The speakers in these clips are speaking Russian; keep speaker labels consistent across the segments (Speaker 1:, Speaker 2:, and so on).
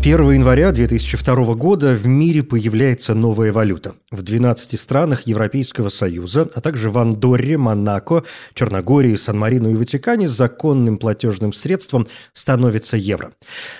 Speaker 1: 1 января 2002 года в мире появляется новая валюта. В 12 странах Европейского Союза, а также в Андорре, Монако, Черногории, Сан-Марино и Ватикане законным платежным средством становится евро.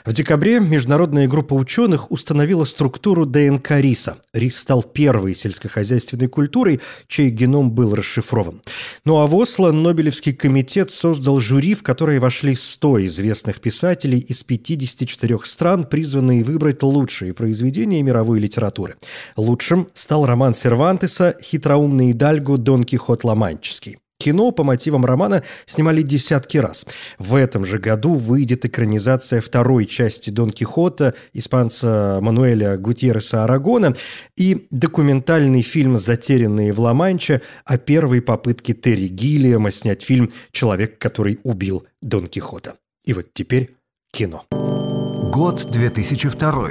Speaker 1: В декабре международная группа ученых установила структуру ДНК риса. Рис стал первой сельскохозяйственной культурой, чей геном был расшифрован. Ну а в Осло Нобелевский комитет создал жюри, в которое вошли 100 известных писателей из 54 стран, призванных призванные выбрать лучшие произведения мировой литературы. Лучшим стал роман Сервантеса «Хитроумный Дальго Дон Кихот Ломанческий». Кино по мотивам романа снимали десятки раз. В этом же году выйдет экранизация второй части Дон Кихота испанца Мануэля Гутьерреса Арагона и документальный фильм «Затерянные в Ла-Манче» о первой попытке Терри Гиллиама снять фильм «Человек, который убил Дон Кихота». И вот теперь кино.
Speaker 2: Год 2002.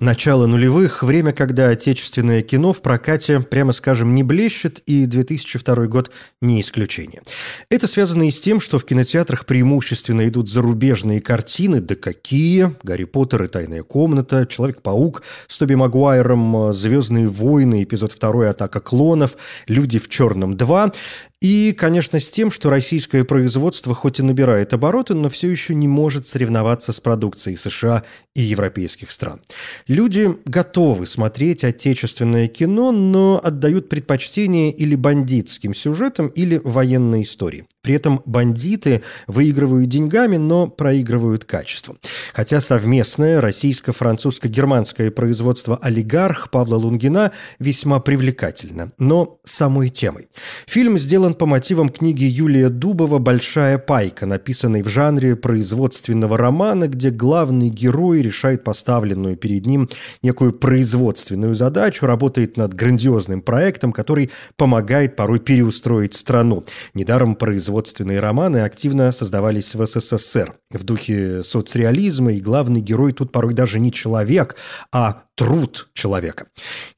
Speaker 1: Начало нулевых – время, когда отечественное кино в прокате, прямо скажем, не блещет, и 2002 год не исключение. Это связано и с тем, что в кинотеатрах преимущественно идут зарубежные картины, да какие – «Гарри Поттер» и «Тайная комната», «Человек-паук» с Тоби Магуайром, «Звездные войны», эпизод 2 «Атака клонов», «Люди в черном 2». И, конечно, с тем, что российское производство хоть и набирает обороты, но все еще не может соревноваться с продукцией США и европейских стран. Люди готовы смотреть отечественное кино, но отдают предпочтение или бандитским сюжетам, или военной истории. При этом бандиты выигрывают деньгами, но проигрывают качеством. Хотя совместное российско-французско-германское производство «Олигарх» Павла Лунгина весьма привлекательно, но самой темой. Фильм сделан по мотивам книги Юлия Дубова «Большая пайка», написанной в жанре производственного романа, где главный герой решает поставленную перед ним некую производственную задачу, работает над грандиозным проектом, который помогает порой переустроить страну. Недаром производство производственные романы активно создавались в СССР в духе соцреализма, и главный герой тут порой даже не человек, а труд человека.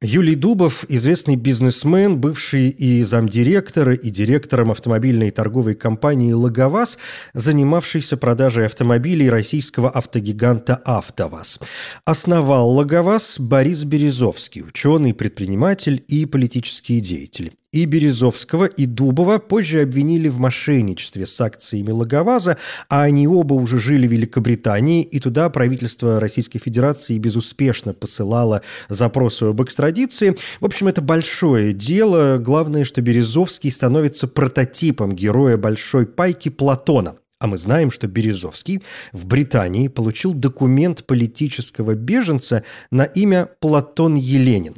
Speaker 1: Юлий Дубов – известный бизнесмен, бывший и замдиректора, и директором автомобильной торговой компании «Логоваз», занимавшийся продажей автомобилей российского автогиганта «АвтоВАЗ». Основал «Логоваз» Борис Березовский, ученый, предприниматель и политический деятель. И Березовского, и Дубова позже обвинили в мошенничестве с акциями Логоваза, а они оба уже жили в Великобритании, и туда правительство Российской Федерации безуспешно посылало запросы об экстрадиции. В общем, это большое дело. Главное, что Березовский становится прототипом героя большой пайки Платона. А мы знаем, что Березовский в Британии получил документ политического беженца на имя Платон Еленин.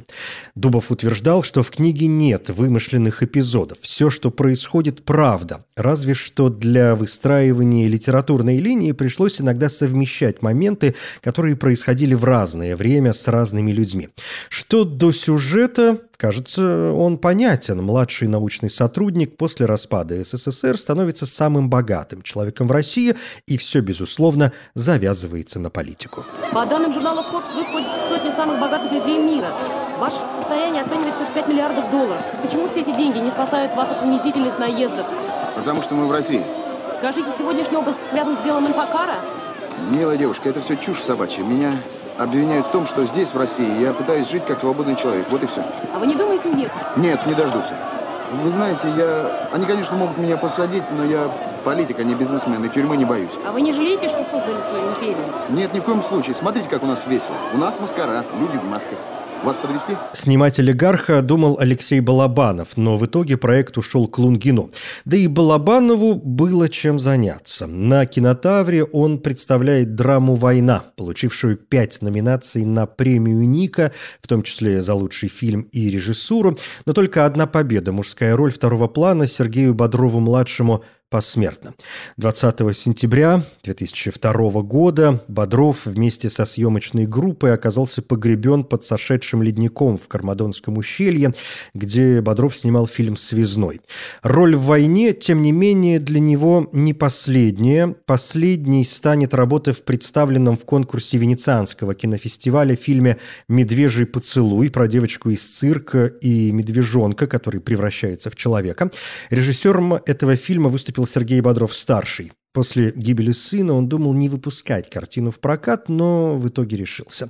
Speaker 1: Дубов утверждал, что в книге нет вымышленных эпизодов. Все, что происходит, правда. Разве что для выстраивания литературной линии пришлось иногда совмещать моменты, которые происходили в разное время с разными людьми. Что до сюжета, Кажется, он понятен. Младший научный сотрудник после распада СССР становится самым богатым человеком в России, и все, безусловно, завязывается на политику.
Speaker 3: По данным журнала Forbes, вы входите в сотню самых богатых людей мира. Ваше состояние оценивается в 5 миллиардов долларов. Почему все эти деньги не спасают вас от унизительных наездов?
Speaker 4: Потому что мы в России.
Speaker 3: Скажите, сегодняшний обыск связан с делом инфокара?
Speaker 4: Милая девушка, это все чушь собачья. Меня обвиняют в том, что здесь, в России, я пытаюсь жить как свободный человек. Вот и все.
Speaker 3: А вы не думаете нет?
Speaker 4: Нет, не дождутся. Вы знаете, я... Они, конечно, могут меня посадить, но я политик, а не бизнесмен, и тюрьмы не боюсь.
Speaker 3: А вы не жалеете, что создали свою империю?
Speaker 4: Нет, ни в коем случае. Смотрите, как у нас весело. У нас маскара, люди в масках. Вас подвести?
Speaker 1: Снимать олигарха думал Алексей Балабанов, но в итоге проект ушел к Лунгину. Да и Балабанову было чем заняться. На кинотавре он представляет драму «Война», получившую пять номинаций на премию Ника, в том числе за лучший фильм и режиссуру. Но только одна победа, мужская роль второго плана Сергею Бодрову-младшему посмертно. 20 сентября 2002 года Бодров вместе со съемочной группой оказался погребен под сошедшим ледником в Кармадонском ущелье, где Бодров снимал фильм «Связной». Роль в войне, тем не менее, для него не последняя. Последней станет работа в представленном в конкурсе Венецианского кинофестиваля фильме «Медвежий поцелуй» про девочку из цирка и медвежонка, который превращается в человека. Режиссером этого фильма выступил Сергей Бодров-старший. После гибели сына он думал не выпускать картину в прокат, но в итоге решился.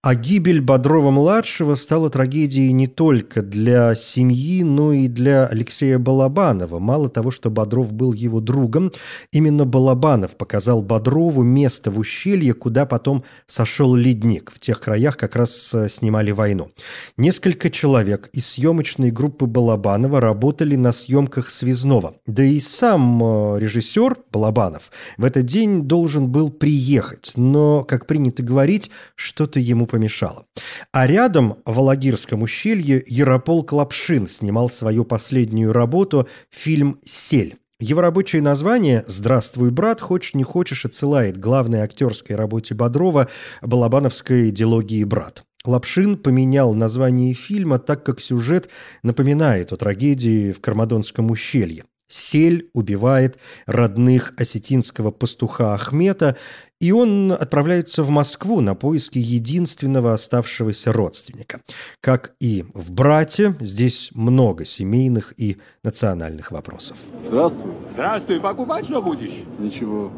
Speaker 1: А гибель Бодрова-младшего стала трагедией не только для семьи, но и для Алексея Балабанова. Мало того, что Бодров был его другом, именно Балабанов показал Бодрову место в ущелье, куда потом сошел ледник. В тех краях как раз э, снимали войну. Несколько человек из съемочной группы Балабанова работали на съемках «Связного». Да и сам э, режиссер Балабанов Балабанов в этот день должен был приехать, но, как принято говорить, что-то ему помешало. А рядом, в Алагирском ущелье, Ярополк Лапшин снимал свою последнюю работу фильм «Сель». Его рабочее название «Здравствуй, брат, хочешь не хочешь» отсылает главной актерской работе Бодрова балабановской идеологии «Брат». Лапшин поменял название фильма, так как сюжет напоминает о трагедии в Кармадонском ущелье. Сель убивает родных осетинского пастуха Ахмета, и он отправляется в Москву на поиски единственного оставшегося родственника. Как и в «Брате», здесь много семейных и национальных вопросов.
Speaker 5: Здравствуй.
Speaker 6: Здравствуй, покупать что будешь?
Speaker 5: Ничего.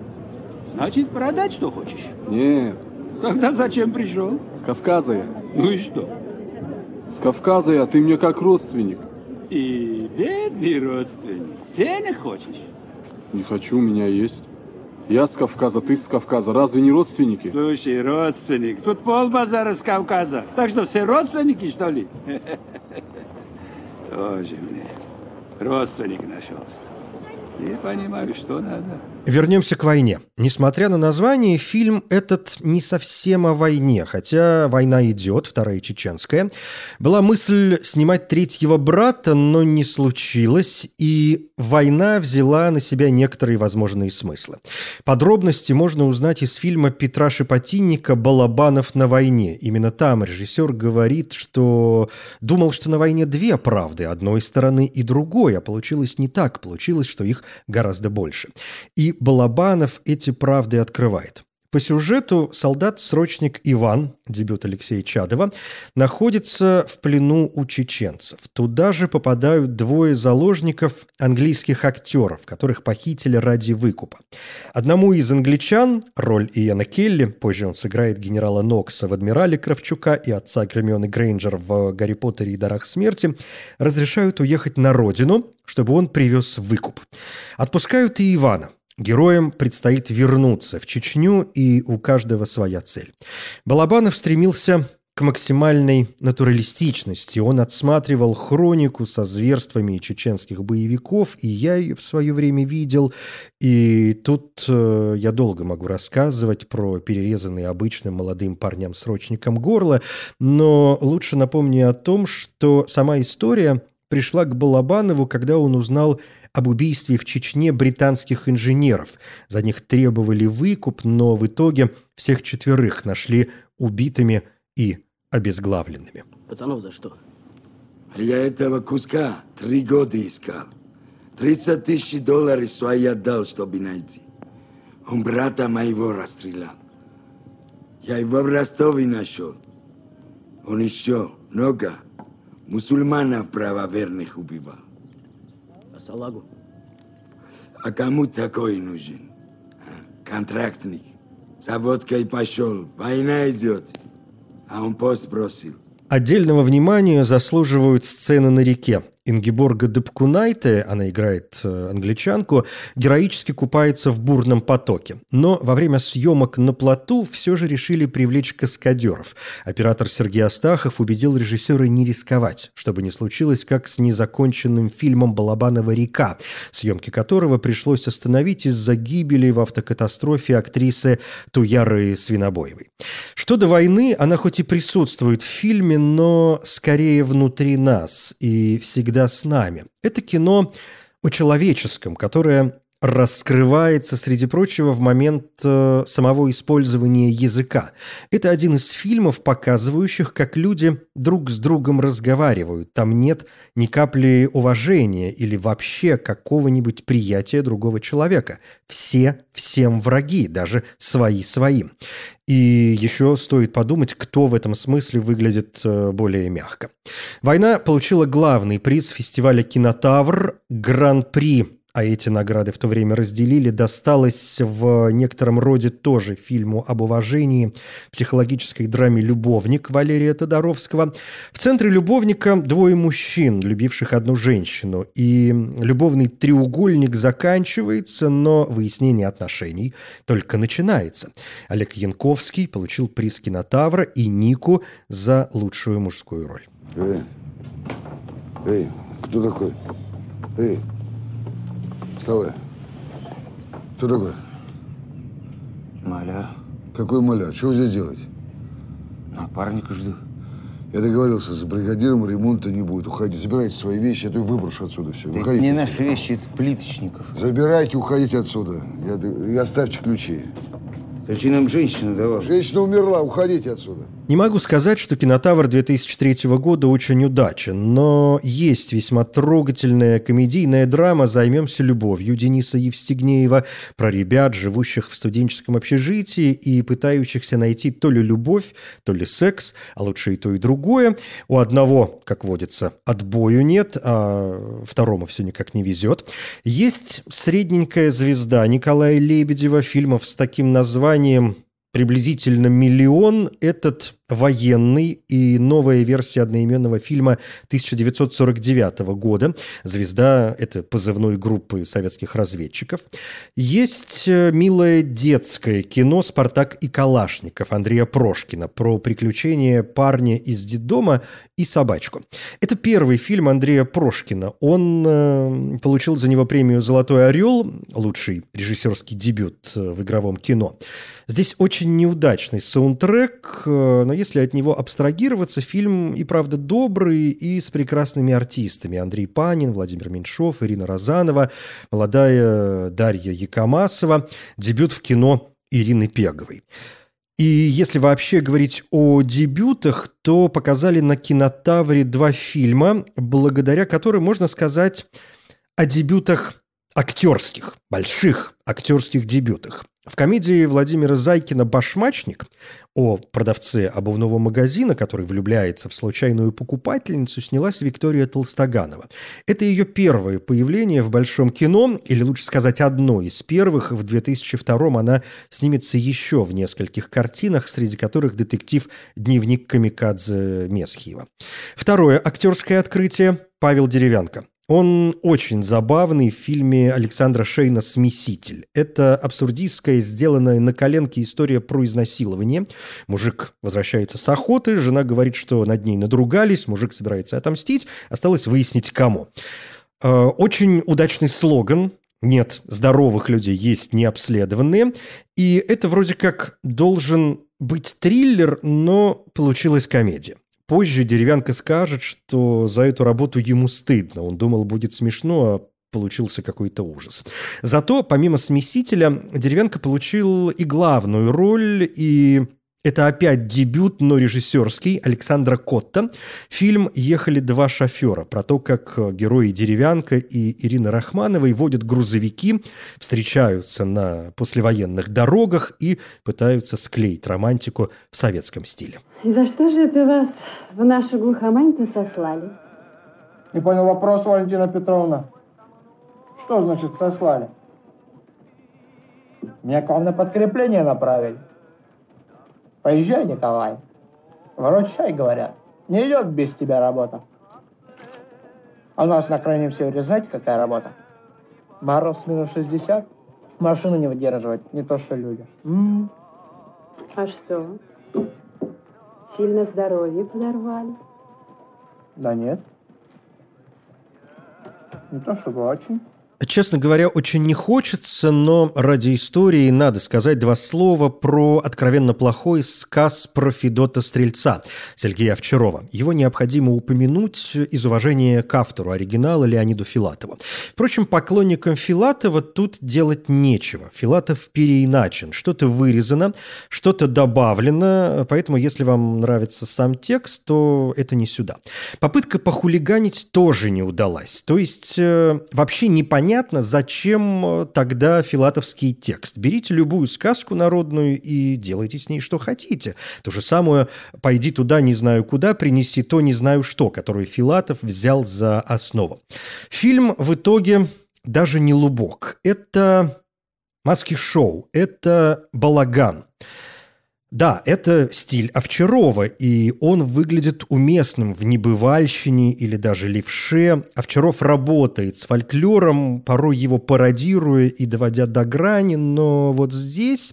Speaker 6: Значит, продать что хочешь?
Speaker 5: Нет,
Speaker 6: Тогда зачем пришел?
Speaker 5: с Кавказа я.
Speaker 6: Ну и что?
Speaker 5: С Кавказа я, ты мне как родственник.
Speaker 6: И бедный родственник. Денег хочешь?
Speaker 5: Не хочу, у меня есть. Я с Кавказа, ты с Кавказа. Разве не родственники?
Speaker 6: Слушай, родственник, тут полбазара с Кавказа. Так что все родственники, что ли? Тоже мне. Родственник нашелся. Не понимаю, что надо.
Speaker 1: Вернемся к войне. Несмотря на название, фильм этот не совсем о войне, хотя война идет, вторая чеченская. Была мысль снимать третьего брата, но не случилось, и война взяла на себя некоторые возможные смыслы. Подробности можно узнать из фильма Петра Шепотинника «Балабанов на войне». Именно там режиссер говорит, что думал, что на войне две правды, одной стороны и другой, а получилось не так, получилось, что их гораздо больше. И Балабанов эти правды открывает. По сюжету солдат-срочник Иван, дебют Алексея Чадова, находится в плену у чеченцев. Туда же попадают двое заложников английских актеров, которых похитили ради выкупа. Одному из англичан, роль Иена Келли, позже он сыграет генерала Нокса в «Адмирале» Кравчука и отца Гермионы Грейнджер в «Гарри Поттере и дарах смерти», разрешают уехать на родину, чтобы он привез выкуп. Отпускают и Ивана – Героям предстоит вернуться в Чечню, и у каждого своя цель. Балабанов стремился к максимальной натуралистичности. Он отсматривал хронику со зверствами чеченских боевиков, и я ее в свое время видел. И тут э, я долго могу рассказывать про перерезанные обычным молодым парням-срочникам горло, но лучше напомню о том, что сама история пришла к Балабанову, когда он узнал об убийстве в Чечне британских инженеров. За них требовали выкуп, но в итоге всех четверых нашли убитыми и обезглавленными.
Speaker 7: Пацанов за что?
Speaker 8: Я этого куска три года искал. 30 тысяч долларов свои отдал, чтобы найти. Он брата моего расстрелял. Я его в Ростове нашел. Он еще много мусульманов правоверных убивал.
Speaker 7: А салагу?
Speaker 8: А кому такой нужен? А? Контрактник. За водкой пошел. Война идет. А он пост бросил.
Speaker 1: Отдельного внимания заслуживают сцены на реке. Ингеборга Депкунайте, она играет э, англичанку, героически купается в бурном потоке. Но во время съемок на плоту все же решили привлечь каскадеров. Оператор Сергей Астахов убедил режиссера не рисковать, чтобы не случилось, как с незаконченным фильмом «Балабанова река», съемки которого пришлось остановить из-за гибели в автокатастрофе актрисы Туяры Свинобоевой. Что до войны, она хоть и присутствует в фильме, но скорее внутри нас и всегда с нами. Это кино о человеческом, которое раскрывается, среди прочего, в момент э, самого использования языка. Это один из фильмов, показывающих, как люди друг с другом разговаривают. Там нет ни капли уважения или вообще какого-нибудь приятия другого человека. Все всем враги, даже свои своим. И еще стоит подумать, кто в этом смысле выглядит э, более мягко. «Война» получила главный приз фестиваля «Кинотавр» Гран-при а эти награды в то время разделили, досталось в некотором роде тоже фильму об уважении психологической драме «Любовник» Валерия Тодоровского. В центре «Любовника» двое мужчин, любивших одну женщину. И любовный треугольник заканчивается, но выяснение отношений только начинается. Олег Янковский получил приз кинотавра и Нику за лучшую мужскую роль.
Speaker 9: Эй, эй, кто такой? Эй, Вставай. Кто такой?
Speaker 10: Маляр.
Speaker 9: Какой маляр? Чего здесь делать?
Speaker 10: Напарника жду.
Speaker 9: Я договорился с бригадиром, ремонта не будет. Уходите, забирайте свои вещи, а то я выброшу отсюда все.
Speaker 10: Это
Speaker 9: Выходите
Speaker 10: не наши вещи, это плиточников.
Speaker 9: Забирайте, уходите отсюда. Я, и оставьте ключи.
Speaker 10: Ключи нам женщина давала.
Speaker 9: Женщина умерла, уходите отсюда.
Speaker 1: Не могу сказать, что «Кинотавр» 2003 года очень удачен, но есть весьма трогательная комедийная драма «Займемся любовью» Дениса Евстигнеева про ребят, живущих в студенческом общежитии и пытающихся найти то ли любовь, то ли секс, а лучше и то, и другое. У одного, как водится, отбою нет, а второму все никак не везет. Есть средненькая звезда Николая Лебедева, фильмов с таким названием приблизительно миллион этот военный и новая версия одноименного фильма 1949 года. «Звезда» — это позывной группы советских разведчиков. Есть э, милое детское кино «Спартак и Калашников» Андрея Прошкина про приключения парня из детдома и собачку. Это первый фильм Андрея Прошкина. Он э, получил за него премию «Золотой орел», лучший режиссерский дебют э, в игровом кино. Здесь очень неудачный саундтрек, э, но от него абстрагироваться, фильм и правда добрый, и с прекрасными артистами. Андрей Панин, Владимир Меньшов, Ирина Розанова, молодая Дарья Якомасова. Дебют в кино Ирины Пеговой. И если вообще говорить о дебютах, то показали на кинотавре два фильма, благодаря которым можно сказать о дебютах актерских, больших актерских дебютах. В комедии Владимира Зайкина «Башмачник» о продавце обувного магазина, который влюбляется в случайную покупательницу, снялась Виктория Толстоганова. Это ее первое появление в большом кино, или лучше сказать, одно из первых. В 2002 она снимется еще в нескольких картинах, среди которых детектив «Дневник камикадзе Месхиева». Второе актерское открытие – Павел Деревянко. Он очень забавный в фильме Александра Шейна «Смеситель». Это абсурдистская, сделанная на коленке история про изнасилование. Мужик возвращается с охоты, жена говорит, что над ней надругались, мужик собирается отомстить, осталось выяснить, кому. Э, Очень удачный слоган нет здоровых людей, есть необследованные. И это вроде как должен быть триллер, но получилась комедия. Позже Деревянко скажет, что за эту работу ему стыдно. Он думал, будет смешно, а получился какой-то ужас. Зато, помимо «Смесителя», Деревянко получил и главную роль, и это опять дебют, но режиссерский, Александра Котта. Фильм «Ехали два шофера» про то, как герои Деревянка и Ирина Рахмановой водят грузовики, встречаются на послевоенных дорогах и пытаются склеить романтику в советском стиле.
Speaker 11: И за что же это вас в нашу глухомань-то сослали?
Speaker 12: Не понял вопрос, Валентина Петровна. Что значит сослали? Меня к вам на подкрепление направили. Поезжай, Николай. Выручай, говорят. Не идет без тебя работа. А у нас на крайнем севере знаете, какая работа? Мороз минус 60. Машину не выдерживать, не то что люди. М-м.
Speaker 11: А что? Сильно здоровье подорвали?
Speaker 12: Да нет. Не то чтобы очень.
Speaker 1: Честно говоря, очень не хочется, но ради истории надо сказать два слова про откровенно плохой сказ про Федота Стрельца Сергея Овчарова. Его необходимо упомянуть из уважения к автору оригинала Леониду Филатову. Впрочем, поклонникам Филатова тут делать нечего. Филатов переиначен. Что-то вырезано, что-то добавлено, поэтому если вам нравится сам текст, то это не сюда. Попытка похулиганить тоже не удалась. То есть э, вообще непонятно, непонятно, зачем э, тогда филатовский текст. Берите любую сказку народную и делайте с ней что хотите. То же самое «пойди туда, не знаю куда, принеси то, не знаю что», которую Филатов взял за основу. Фильм в итоге даже не лубок. Это маски-шоу, это балаган. Да, это стиль Овчарова, и он выглядит уместным в небывальщине или даже левше. Овчаров работает с фольклором, порой его пародируя и доводя до грани, но вот здесь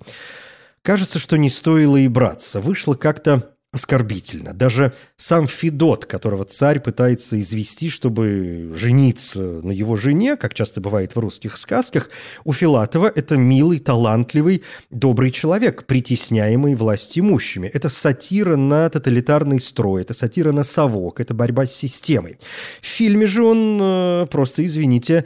Speaker 1: кажется, что не стоило и браться. Вышло как-то оскорбительно. Даже сам Федот, которого царь пытается извести, чтобы жениться на его жене, как часто бывает в русских сказках, у Филатова это милый, талантливый, добрый человек, притесняемый власть имущими. Это сатира на тоталитарный строй, это сатира на совок, это борьба с системой. В фильме же он э, просто, извините,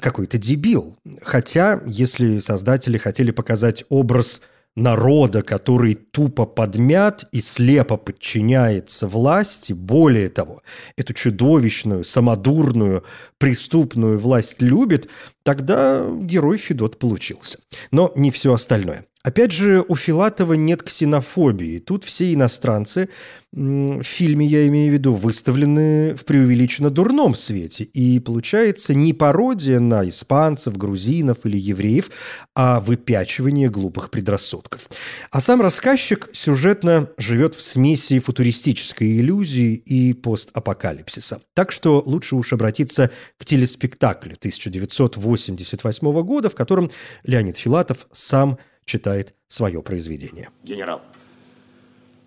Speaker 1: какой-то дебил. Хотя, если создатели хотели показать образ – народа, который тупо подмят и слепо подчиняется власти, более того, эту чудовищную, самодурную, преступную власть любит, тогда герой Федот получился. Но не все остальное. Опять же, у Филатова нет ксенофобии. Тут все иностранцы, в фильме я имею в виду, выставлены в преувеличенно дурном свете. И получается не пародия на испанцев, грузинов или евреев, а выпячивание глупых предрассудков. А сам рассказчик сюжетно живет в смеси футуристической иллюзии и постапокалипсиса. Так что лучше уж обратиться к телеспектаклю 1988 года, в котором Леонид Филатов сам – читает свое произведение.
Speaker 13: Генерал,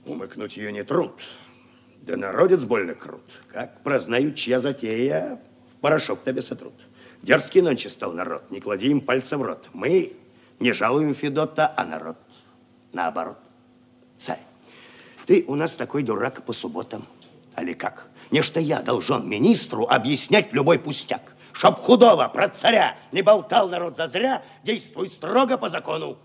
Speaker 13: умыкнуть ее не труд, да народец больно крут. Как прознают, чья затея, порошок тебе сотрут. Дерзкий нонче стал народ, не клади им пальца в рот. Мы не жалуем Федота, а народ наоборот. Царь, ты у нас такой дурак по субботам, али как? Нечто я должен министру объяснять любой пустяк. Чтоб худого про царя не болтал народ зазря, действуй строго по закону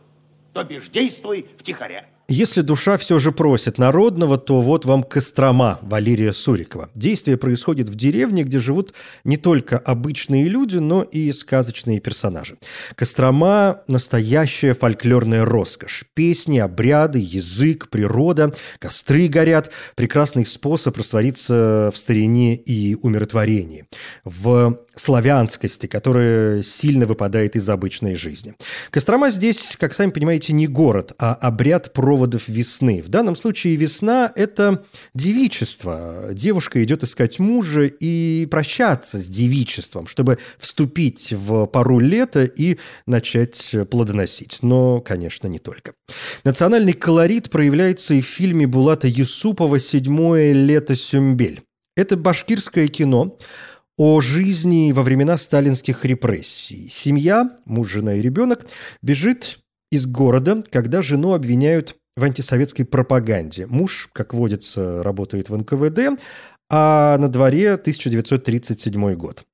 Speaker 13: то бишь действуй втихаря.
Speaker 1: Если душа все же просит народного, то вот вам Кострома Валерия Сурикова. Действие происходит в деревне, где живут не только обычные люди, но и сказочные персонажи. Кострома – настоящая фольклорная роскошь. Песни, обряды, язык, природа, костры горят. Прекрасный способ раствориться в старине и умиротворении. В славянскости, которая сильно выпадает из обычной жизни. Кострома здесь, как сами понимаете, не город, а обряд проводов весны. В данном случае весна – это девичество. Девушка идет искать мужа и прощаться с девичеством, чтобы вступить в пару лета и начать плодоносить. Но, конечно, не только. Национальный колорит проявляется и в фильме Булата Юсупова «Седьмое лето Сюмбель». Это башкирское кино – о жизни во времена сталинских репрессий. Семья, муж, жена и ребенок, бежит из города, когда жену обвиняют в антисоветской пропаганде. Муж, как водится, работает в НКВД, а на дворе 1937 год.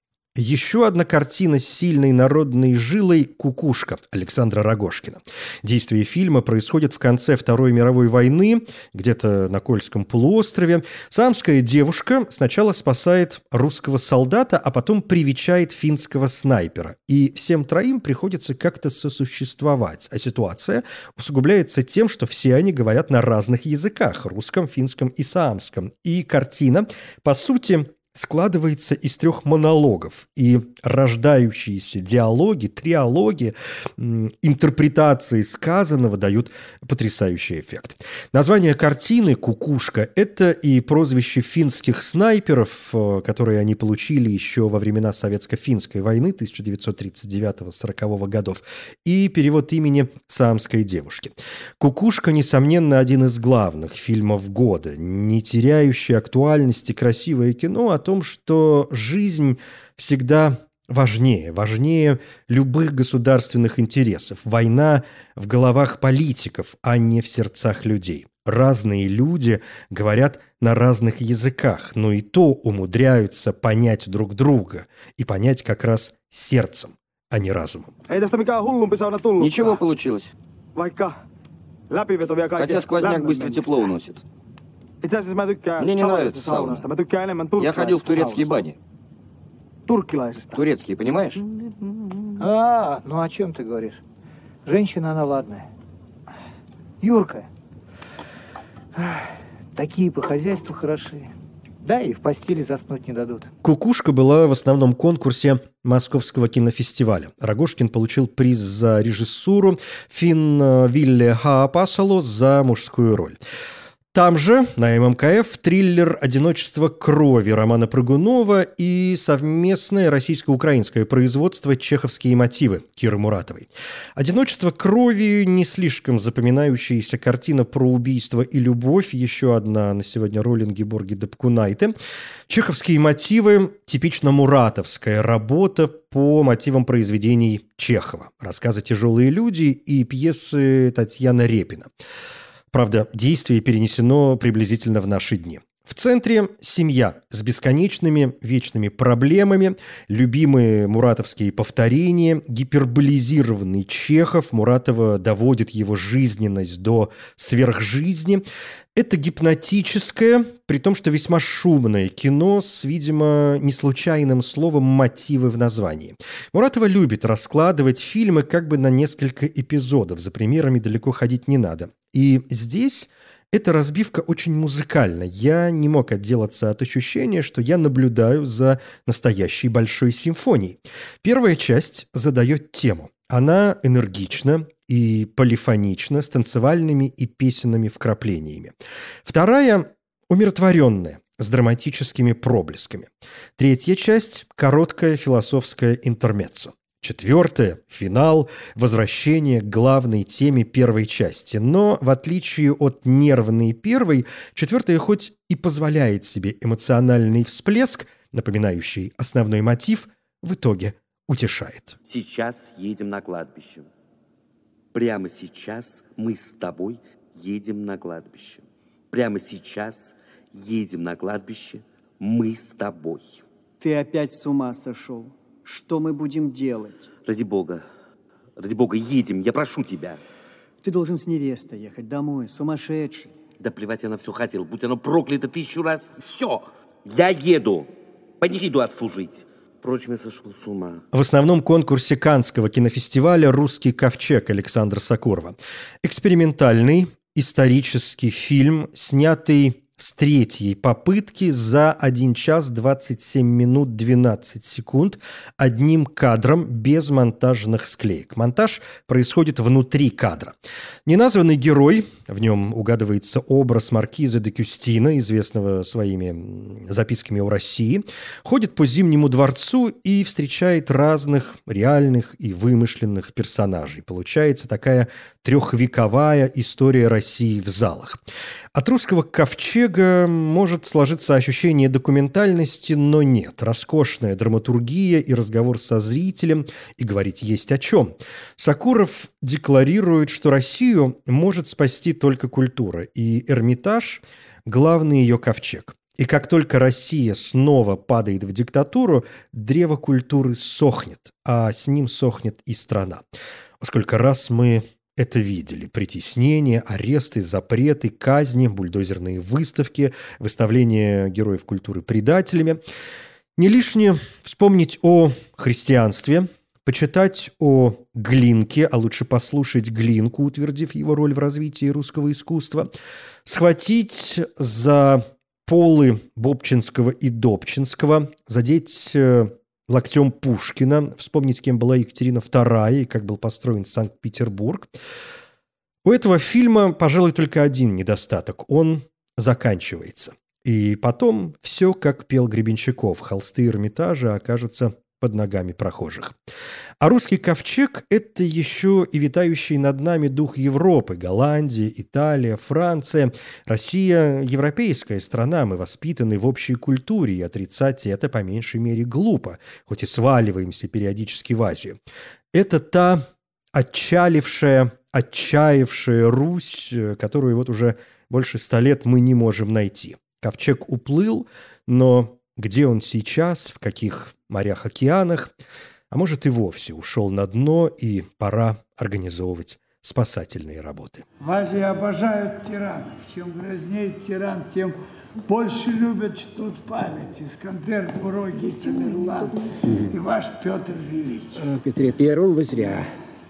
Speaker 1: Еще одна картина с сильной народной жилой «Кукушка» Александра Рогошкина. Действие фильма происходит в конце Второй мировой войны, где-то на Кольском полуострове. Самская девушка сначала спасает русского солдата, а потом привечает финского снайпера. И всем троим приходится как-то сосуществовать. А ситуация усугубляется тем, что все они говорят на разных языках – русском, финском и саамском. И картина, по сути, складывается из трех монологов, и рождающиеся диалоги, триалоги, интерпретации сказанного дают потрясающий эффект. Название картины «Кукушка» — это и прозвище финских снайперов, э, которые они получили еще во времена Советско-финской войны 1939-40 годов, и перевод имени самской девушки. «Кукушка», несомненно, один из главных фильмов года, не теряющий актуальности красивое кино о том, что жизнь всегда важнее, важнее любых государственных интересов. Война в головах политиков, а не в сердцах людей. Разные люди говорят на разных языках, но и то умудряются понять друг друга и понять как раз сердцем, а не разумом.
Speaker 10: Ничего получилось. Хотя сквозняк быстро тепло уносит. Мне не нравится сауна. Я ходил в турецкие бани. Турецкие, понимаешь?
Speaker 14: А, ну о чем ты говоришь? Женщина, она ладная. Юрка, такие по хозяйству хороши. Да, и в постели заснуть не дадут.
Speaker 1: «Кукушка» была в основном конкурсе Московского кинофестиваля. Рогожкин получил приз за режиссуру, Финн Вилле Хаапасало за мужскую роль. Там же, на ММКФ, триллер «Одиночество крови» Романа Прыгунова и совместное российско-украинское производство «Чеховские мотивы» Киры Муратовой. «Одиночество крови» – не слишком запоминающаяся картина про убийство и любовь, еще одна на сегодня роль Ингеборги Депкунайте. «Чеховские мотивы» – типично муратовская работа по мотивам произведений Чехова. Рассказы «Тяжелые люди» и пьесы Татьяны Репина. Правда, действие перенесено приблизительно в наши дни. В центре семья с бесконечными вечными проблемами, любимые муратовские повторения, гиперболизированный Чехов, Муратова доводит его жизненность до сверхжизни. Это гипнотическое, при том, что весьма шумное кино с, видимо, неслучайным словом «мотивы» в названии. Муратова любит раскладывать фильмы как бы на несколько эпизодов, за примерами далеко ходить не надо. И здесь эта разбивка очень музыкальна. Я не мог отделаться от ощущения, что я наблюдаю за настоящей большой симфонией. Первая часть задает тему. Она энергична и полифонична, с танцевальными и песенными вкраплениями. Вторая – умиротворенная, с драматическими проблесками. Третья часть – короткая философская интермеццо. Четвертое – финал, возвращение к главной теме первой части. Но, в отличие от нервной первой, четвертая хоть и позволяет себе эмоциональный всплеск, напоминающий основной мотив, в итоге утешает.
Speaker 15: Сейчас едем на кладбище. Прямо сейчас мы с тобой едем на кладбище. Прямо сейчас едем на кладбище мы с тобой.
Speaker 16: Ты опять с ума сошел. Что мы будем делать?
Speaker 15: Ради бога, ради бога, едем, я прошу тебя.
Speaker 16: Ты должен с невестой ехать домой, сумасшедший.
Speaker 15: Да плевать я на все хотел, будь оно проклято тысячу раз. Все, я еду. Пойди иду отслужить. Впрочем, я сошел с ума.
Speaker 1: В основном конкурсе Канского кинофестиваля «Русский ковчег» Александра Сокурова. Экспериментальный исторический фильм, снятый с третьей попытки за 1 час 27 минут 12 секунд одним кадром без монтажных склеек. Монтаж происходит внутри кадра. Неназванный герой, в нем угадывается образ маркиза де Кюстина, известного своими записками о России, ходит по Зимнему дворцу и встречает разных реальных и вымышленных персонажей. Получается такая трехвековая история России в залах. От русского ковчега может сложиться ощущение документальности, но нет. Роскошная драматургия и разговор со зрителем, и говорить есть о чем. Сакуров декларирует, что Россию может спасти только культура, и Эрмитаж – главный ее ковчег. И как только Россия снова падает в диктатуру, древо культуры сохнет, а с ним сохнет и страна. Сколько раз мы это видели. Притеснения, аресты, запреты, казни, бульдозерные выставки, выставление героев культуры предателями. Не лишнее вспомнить о христианстве, почитать о Глинке, а лучше послушать Глинку, утвердив его роль в развитии русского искусства, схватить за полы Бобчинского и Добчинского, задеть э, локтем Пушкина, вспомнить, кем была Екатерина II и как был построен Санкт-Петербург. У этого фильма, пожалуй, только один недостаток. Он заканчивается. И потом все, как пел Гребенщиков, холсты Эрмитажа окажутся под ногами прохожих. А русский ковчег – это еще и витающий над нами дух Европы, Голландия, Италия, Франция. Россия – европейская страна, мы воспитаны в общей культуре, и отрицать это по меньшей мере глупо, хоть и сваливаемся периодически в Азию. Это та отчалившая, отчаявшая Русь, которую вот уже больше ста лет мы не можем найти. Ковчег уплыл, но где он сейчас, в каких морях-океанах, а может и вовсе ушел на дно, и пора организовывать спасательные работы.
Speaker 17: В Азии обожают тиранов. Чем грознее тиран, тем больше любят, чтут память. Искандер Двурогий, Тамерлан и ваш Петр Великий.
Speaker 18: О Петре Первом вы зря.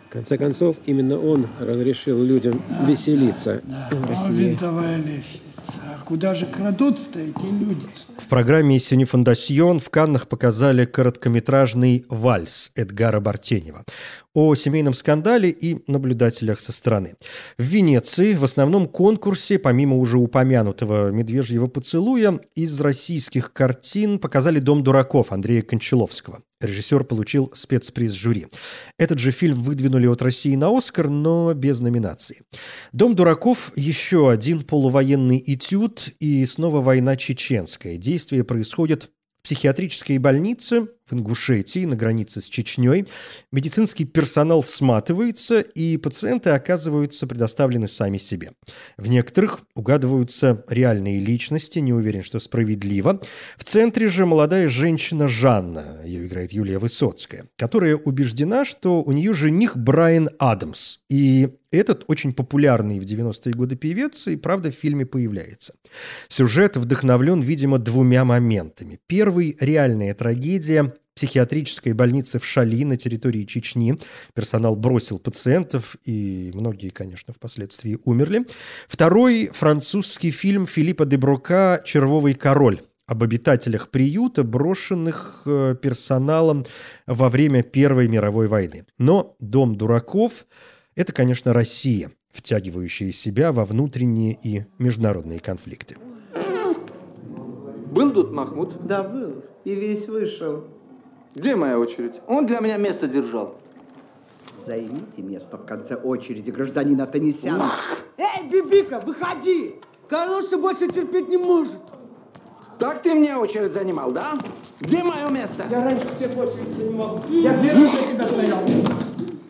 Speaker 18: В конце концов, именно он разрешил людям да, веселиться
Speaker 17: да, да. в России. О, винтовая лестница. Куда же крадут-то эти люди?
Speaker 1: В программе «Синефондасьон» в Каннах показали короткометражный «Вальс» Эдгара Бартенева о семейном скандале и наблюдателях со стороны. В Венеции в основном конкурсе, помимо уже упомянутого «Медвежьего поцелуя», из российских картин показали «Дом дураков» Андрея Кончаловского. Режиссер получил спецприз жюри. Этот же фильм выдвинули от России на «Оскар», но без номинации. «Дом дураков» – еще один полувоенный этюд и снова война чеченская. Действие происходит в психиатрической больнице в Ингушетии, на границе с Чечней. Медицинский персонал сматывается, и пациенты оказываются предоставлены сами себе. В некоторых угадываются реальные личности, не уверен, что справедливо. В центре же молодая женщина Жанна, ее играет Юлия Высоцкая, которая убеждена, что у нее жених Брайан Адамс. И этот очень популярный в 90-е годы певец и, правда, в фильме появляется. Сюжет вдохновлен, видимо, двумя моментами. Первый – реальная трагедия психиатрической больницы в Шали на территории Чечни. Персонал бросил пациентов, и многие, конечно, впоследствии умерли. Второй – французский фильм Филиппа де Брока «Червовый король» об обитателях приюта, брошенных э, персоналом во время Первой мировой войны. Но «Дом дураков» – это, конечно, Россия, втягивающая себя во внутренние и международные конфликты.
Speaker 19: Был тут Махмуд?
Speaker 20: Да, был. И весь вышел.
Speaker 19: Где моя очередь? Он для меня место держал.
Speaker 20: Займите место в конце очереди, гражданин Атанисян.
Speaker 21: Эй, Бибика, выходи! Карлоша больше терпеть не может.
Speaker 19: Так ты мне очередь занимал, да? Где мое место?
Speaker 21: Я раньше всех очередь занимал. Я первый за тебя стоял.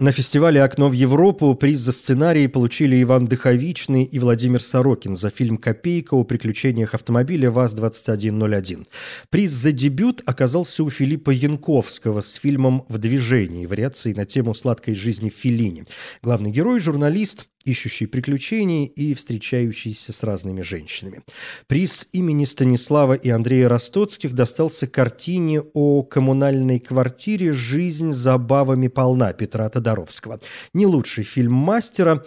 Speaker 1: На фестивале «Окно в Европу» приз за сценарий получили Иван Дыховичный и Владимир Сорокин за фильм «Копейка» о приключениях автомобиля ВАЗ-2101. Приз за дебют оказался у Филиппа Янковского с фильмом «В движении» вариации на тему сладкой жизни Филини. Главный герой – журналист, ищущий приключений и встречающийся с разными женщинами. Приз имени Станислава и Андрея Ростоцких достался картине о коммунальной квартире «Жизнь забавами полна» Петра Тодоровского. Не лучший фильм мастера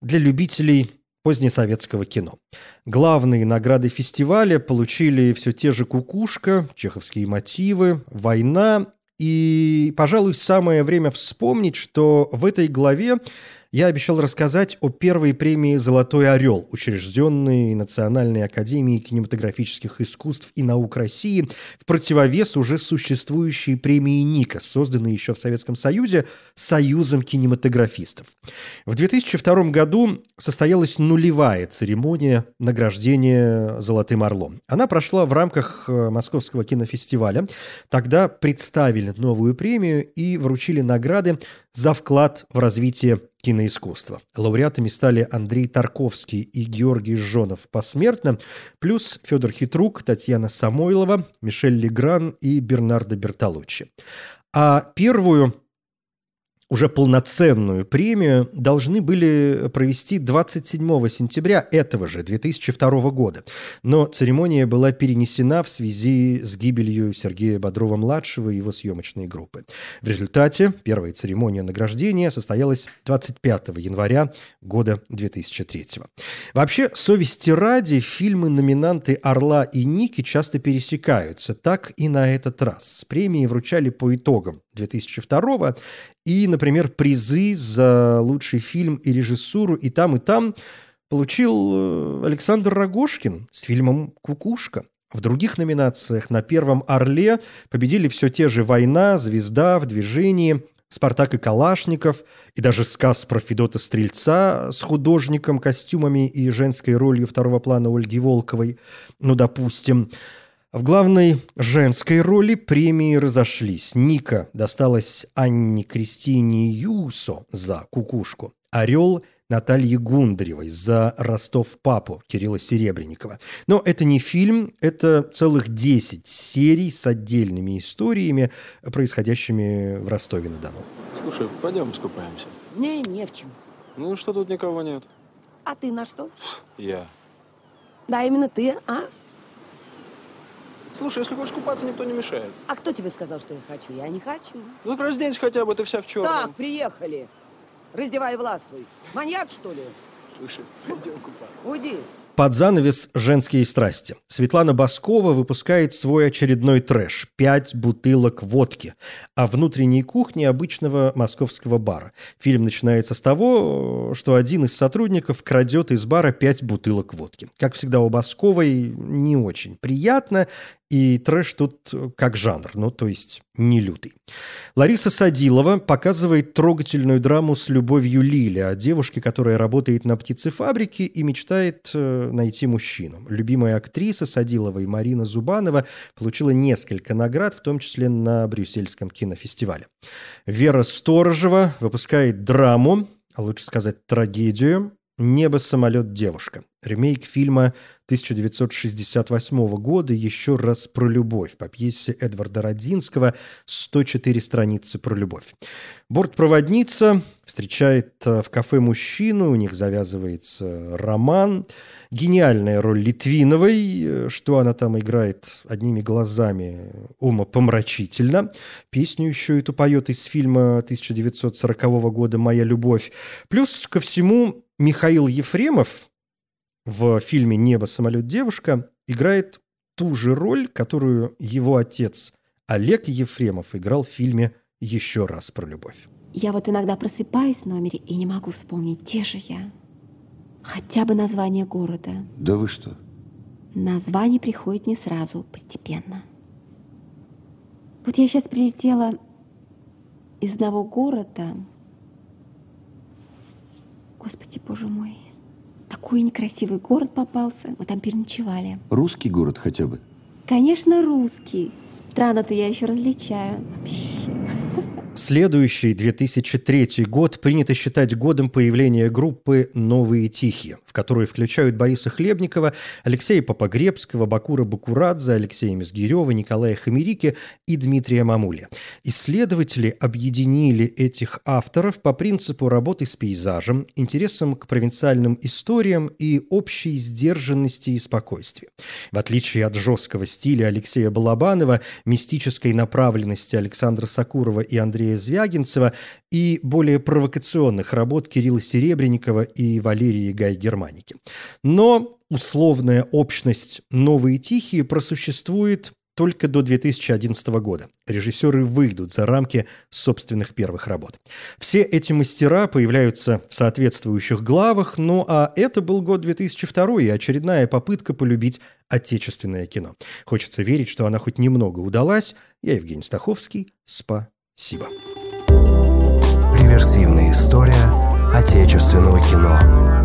Speaker 1: для любителей позднесоветского кино. Главные награды фестиваля получили все те же «Кукушка», «Чеховские мотивы», «Война» и, пожалуй, самое время вспомнить, что в этой главе я обещал рассказать о первой премии «Золотой орел», учрежденной Национальной академией кинематографических искусств и наук России в противовес уже существующей премии «Ника», созданной еще в Советском Союзе Союзом кинематографистов. В 2002 году состоялась нулевая церемония награждения «Золотым орлом». Она прошла в рамках э, Московского кинофестиваля. Тогда представили новую премию и вручили награды за вклад в развитие киноискусства. Лауреатами стали Андрей Тарковский и Георгий Жонов посмертно, плюс Федор Хитрук, Татьяна Самойлова, Мишель Легран и Бернардо Бертолуччи. А первую уже полноценную премию должны были провести 27 сентября этого же 2002 года. Но церемония была перенесена в связи с гибелью Сергея Бодрова-младшего и его съемочной группы. В результате первая церемония награждения состоялась 25 января года 2003. Вообще, совести ради, фильмы-номинанты «Орла» и «Ники» часто пересекаются. Так и на этот раз. Премии вручали по итогам 2002 и, например, призы за лучший фильм и режиссуру и там, и там получил э, Александр Рогошкин с фильмом «Кукушка». В других номинациях на первом «Орле» победили все те же «Война», «Звезда», «В движении», «Спартак и Калашников», и даже сказ про Федота Стрельца с художником, костюмами и женской ролью второго плана Ольги Волковой, ну, допустим. В главной женской роли премии разошлись. Ника досталась Анне Кристине Юсо за «Кукушку», «Орел» Натальи Гундаревой за «Ростов-папу» Кирилла Серебренникова. Но это не фильм, это целых 10 серий с отдельными историями, происходящими в Ростове-на-Дону.
Speaker 22: Слушай, пойдем скупаемся.
Speaker 23: Не, не в чем.
Speaker 22: Ну что тут никого нет?
Speaker 23: А ты на что?
Speaker 22: Я.
Speaker 23: Да, именно ты, а?
Speaker 22: Слушай, если хочешь купаться, никто не мешает.
Speaker 23: А кто тебе сказал, что я хочу? Я не хочу.
Speaker 22: Ну так разденься хотя бы, ты вся в черном.
Speaker 23: Так, приехали. Раздевай и властвуй. Маньяк, что ли?
Speaker 22: Слушай, пойдем купаться.
Speaker 23: Уйди.
Speaker 1: Под занавес «Женские страсти» Светлана Баскова выпускает свой очередной трэш «Пять бутылок водки» о внутренней кухне обычного московского бара. Фильм начинается с того, что один из сотрудников крадет из бара пять бутылок водки. Как всегда у Басковой не очень приятно, и трэш тут как жанр, ну то есть не лютый. Лариса Садилова показывает трогательную драму с любовью Лили о девушке, которая работает на птицефабрике и мечтает э, найти мужчину. Любимая актриса Садиловой Марина Зубанова получила несколько наград, в том числе на Брюссельском кинофестивале. Вера Сторожева выпускает драму, а лучше сказать трагедию «Небо, самолет, девушка». Ремейк фильма 1968 года «Еще раз про любовь» по пьесе Эдварда Родзинского «104 страницы про любовь». Бортпроводница встречает э, в кафе мужчину, у них завязывается роман. Гениальная роль Литвиновой, э, что она там играет одними глазами, ума помрачительно. Песню еще эту поет из фильма 1940 года «Моя любовь». Плюс ко всему Михаил Ефремов, в фильме «Небо, самолет, девушка» играет ту же роль, которую его отец Олег Ефремов играл в фильме «Еще раз про любовь».
Speaker 24: Я вот иногда просыпаюсь в номере и не могу вспомнить, где же я. Хотя бы название города.
Speaker 9: Да вы что?
Speaker 24: Название приходит не сразу, постепенно. Вот я сейчас прилетела из одного города. Господи, боже мой. Такой некрасивый город попался. Мы там переночевали.
Speaker 9: Русский город хотя бы?
Speaker 24: Конечно, русский. Странно-то я еще различаю. Вообще.
Speaker 1: Следующий 2003 год принято считать годом появления группы «Новые Тихие», в которую включают Бориса Хлебникова, Алексея Попогребского, Бакура Бакурадзе, Алексея Мизгирева, Николая Хамерики и Дмитрия Мамули. Исследователи объединили этих авторов по принципу работы с пейзажем, интересом к провинциальным историям и общей сдержанности и спокойствия. В отличие от жесткого стиля Алексея Балабанова, мистической направленности Александра Сакурова и Андрея Звягинцева и более провокационных работ Кирилла Серебренникова и Валерии Гай-Германики. Но условная общность «Новые тихие» просуществует только до 2011 года. Режиссеры выйдут за рамки собственных первых работ. Все эти мастера появляются в соответствующих главах, ну а это был год 2002 и очередная попытка полюбить отечественное кино. Хочется верить, что она хоть немного удалась. Я Евгений Стаховский. Спа. Спасибо.
Speaker 25: Реверсивная история отечественного кино.